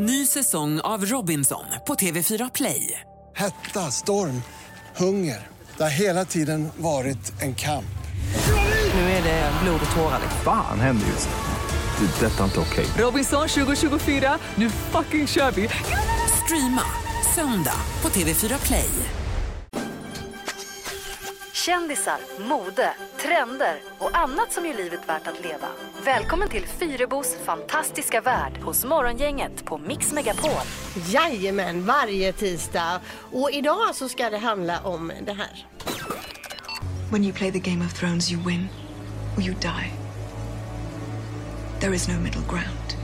Ny säsong av Robinson på TV4 Play. Hetta, storm, hunger. Det har hela tiden varit en kamp. Nu är det blod och tårar. Fan händer just nu. Det. Detta är inte okej. Robinson 2024, nu fucking kör vi! Streama söndag på TV4 Play. Kändisar, mode, trender och annat som gör livet värt att leva. Välkommen till Fyrebos fantastiska värld hos Morgongänget på Mix Megapol. Jajamän, varje tisdag. Och idag så ska det handla om det här. When you play the Game of Thrones, you win or you die. There is no middle ground.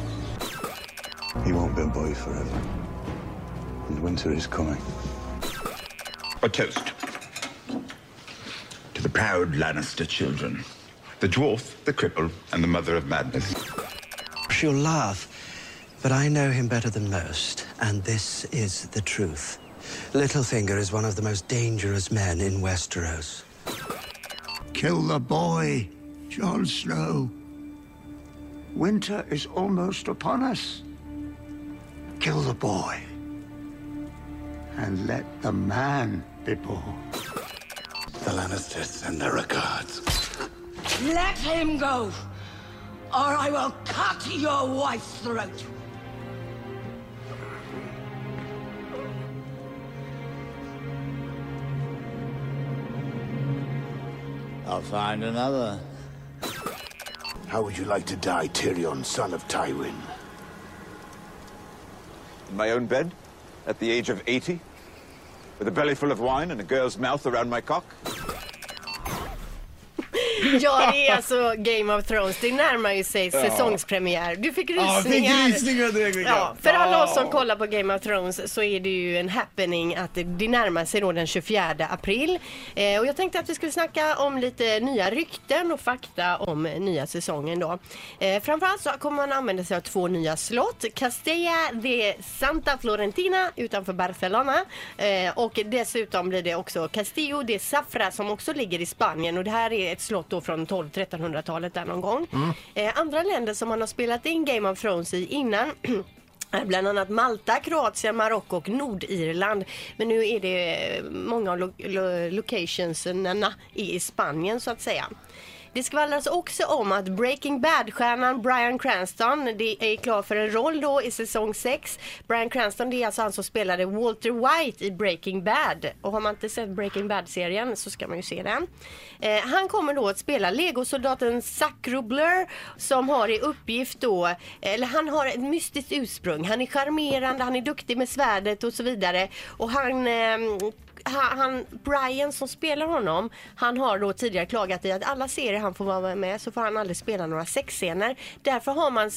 He won't be a boy forever. And winter is coming. A toast to the proud Lannister children the dwarf, the cripple, and the mother of madness. She'll laugh, but I know him better than most, and this is the truth. Littlefinger is one of the most dangerous men in Westeros. Kill the boy, Jon Snow. Winter is almost upon us. Kill the boy. And let the man be born. The Lannisters send their regards. Let him go, or I will cut your wife's throat. I'll find another. How would you like to die, Tyrion, son of Tywin? In my own bed, at the age of 80, with a belly full of wine and a girl's mouth around my cock? Ja, det är alltså Game of Thrones. Det närmar ju sig Ja. säsongspremiär. Du fick Ja, rysningar. fick rysningar direkt. Ja, för alla Ja. oss som kollar på Game of Thrones så är det ju en happening att det, det närmar sig då den 24 april. Eh, och jag tänkte att vi skulle snacka om lite nya rykten och fakta om nya säsongen då. Eh, framförallt så kommer man använda sig av två nya slott. Castella de Santa Florentina utanför Barcelona. Eh, och dessutom blir det också Castillo de Safra som också ligger i Spanien. Och det här är ett slott då från 12-1300-talet där någon gång. Eh, andra länder som man har spelat in Game of Thrones i innan är Bland annat Malta, Kroatien, Marocko och Nordirland. Men nu är det eh, många av lo- lo- locationserna i Spanien så att säga. Det skvallras också om att Breaking Bad-stjärnan Bryan Cranston det är klar för en roll då i säsong 6. Bryan Cranston det är alltså han som spelade Walter White i Breaking Bad. Och har man inte sett Breaking Bad-serien så ska man ju se den. Eh, han kommer då att spela legosoldaten Sacro Blur som har i uppgift då, eller han har ett mystiskt ursprung. Han är charmerande, han är duktig med svärdet och så vidare. Och han eh, han, Brian som spelar honom, han har då tidigare klagat i att alla serier han får vara med så får han aldrig spela några sexscener. Därför har man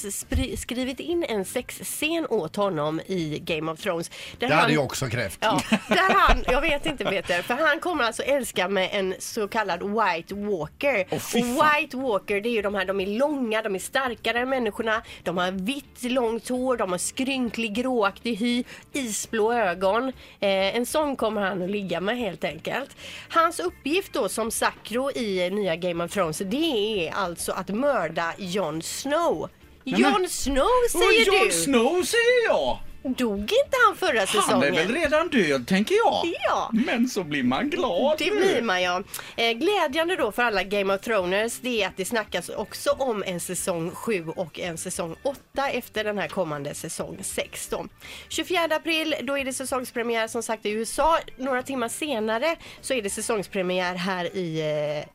skrivit in en sexscen åt honom i Game of Thrones. Där Det hade han- jag också krävt. Ja, där han, jag vet inte Peter, för han kommer alltså älska med en så kallad White Walker. Fan. White Walker det är ju de här, de är långa, de är starkare än människorna, de har vitt långt hår, de har skrynklig gråaktig hy, isblå ögon. Eh, en sån kommer han att ligga med helt enkelt. Hans uppgift då som Sacro i nya Game of Thrones det är alltså att mörda Jon Snow. Jon Snow säger Och Jon du! Snow säger jag! Dog inte han förra säsongen? Han är väl redan död, tänker jag. Ja. Men så blir man glad. Det blir man ja. Eh, glädjande då för alla Game of Thrones det är att det snackas också om en säsong 7 och en säsong 8 efter den här kommande säsong 6 då. 24 april då är det säsongspremiär som sagt i USA. Några timmar senare så är det säsongspremiär här i,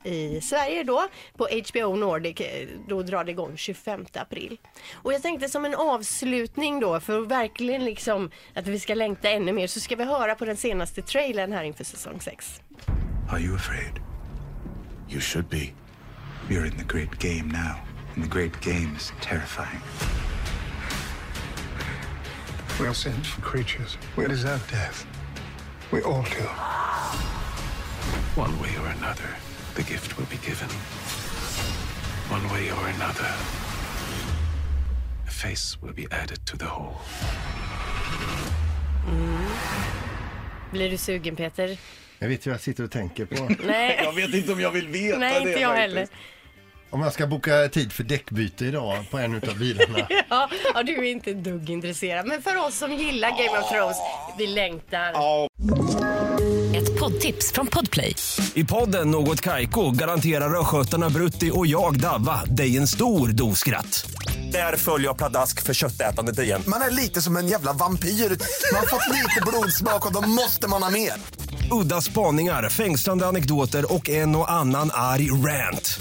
eh, i Sverige då på HBO Nordic. Eh, Då drar det igång 25 april. Och jag tänkte som en avslutning då för att verkligen liksom att vi ska längta ännu mer så ska vi höra på den senaste trailern här inför säsong 6. Are you afraid? You should be. You're in the great game now, and the great game is terrifying. We are sinful creatures. We deserve death. We all do. One way or another, the gift will be given. One way or another, a face will be added to the whole. Blir du sugen Peter? Jag vet vad jag sitter och tänker på. Nej. Jag vet inte om jag vill veta Nej, det inte jag faktiskt. heller. Om jag ska boka tid för däckbyte idag på en utav bilarna. Ja, ja, du är inte ett dugg intresserad. Men för oss som gillar Game of Thrones, vi längtar. Ett poddtips från Podplay. I podden Något Kaiko garanterar östgötarna Brutti och jag, Davva, dig en stor dos skratt. Där följer jag pladask för köttätandet igen. Man är lite som en jävla vampyr. Man har fått lite blodsmak och då måste man ha mer. Udda spaningar, fängslande anekdoter och en och annan arg rant.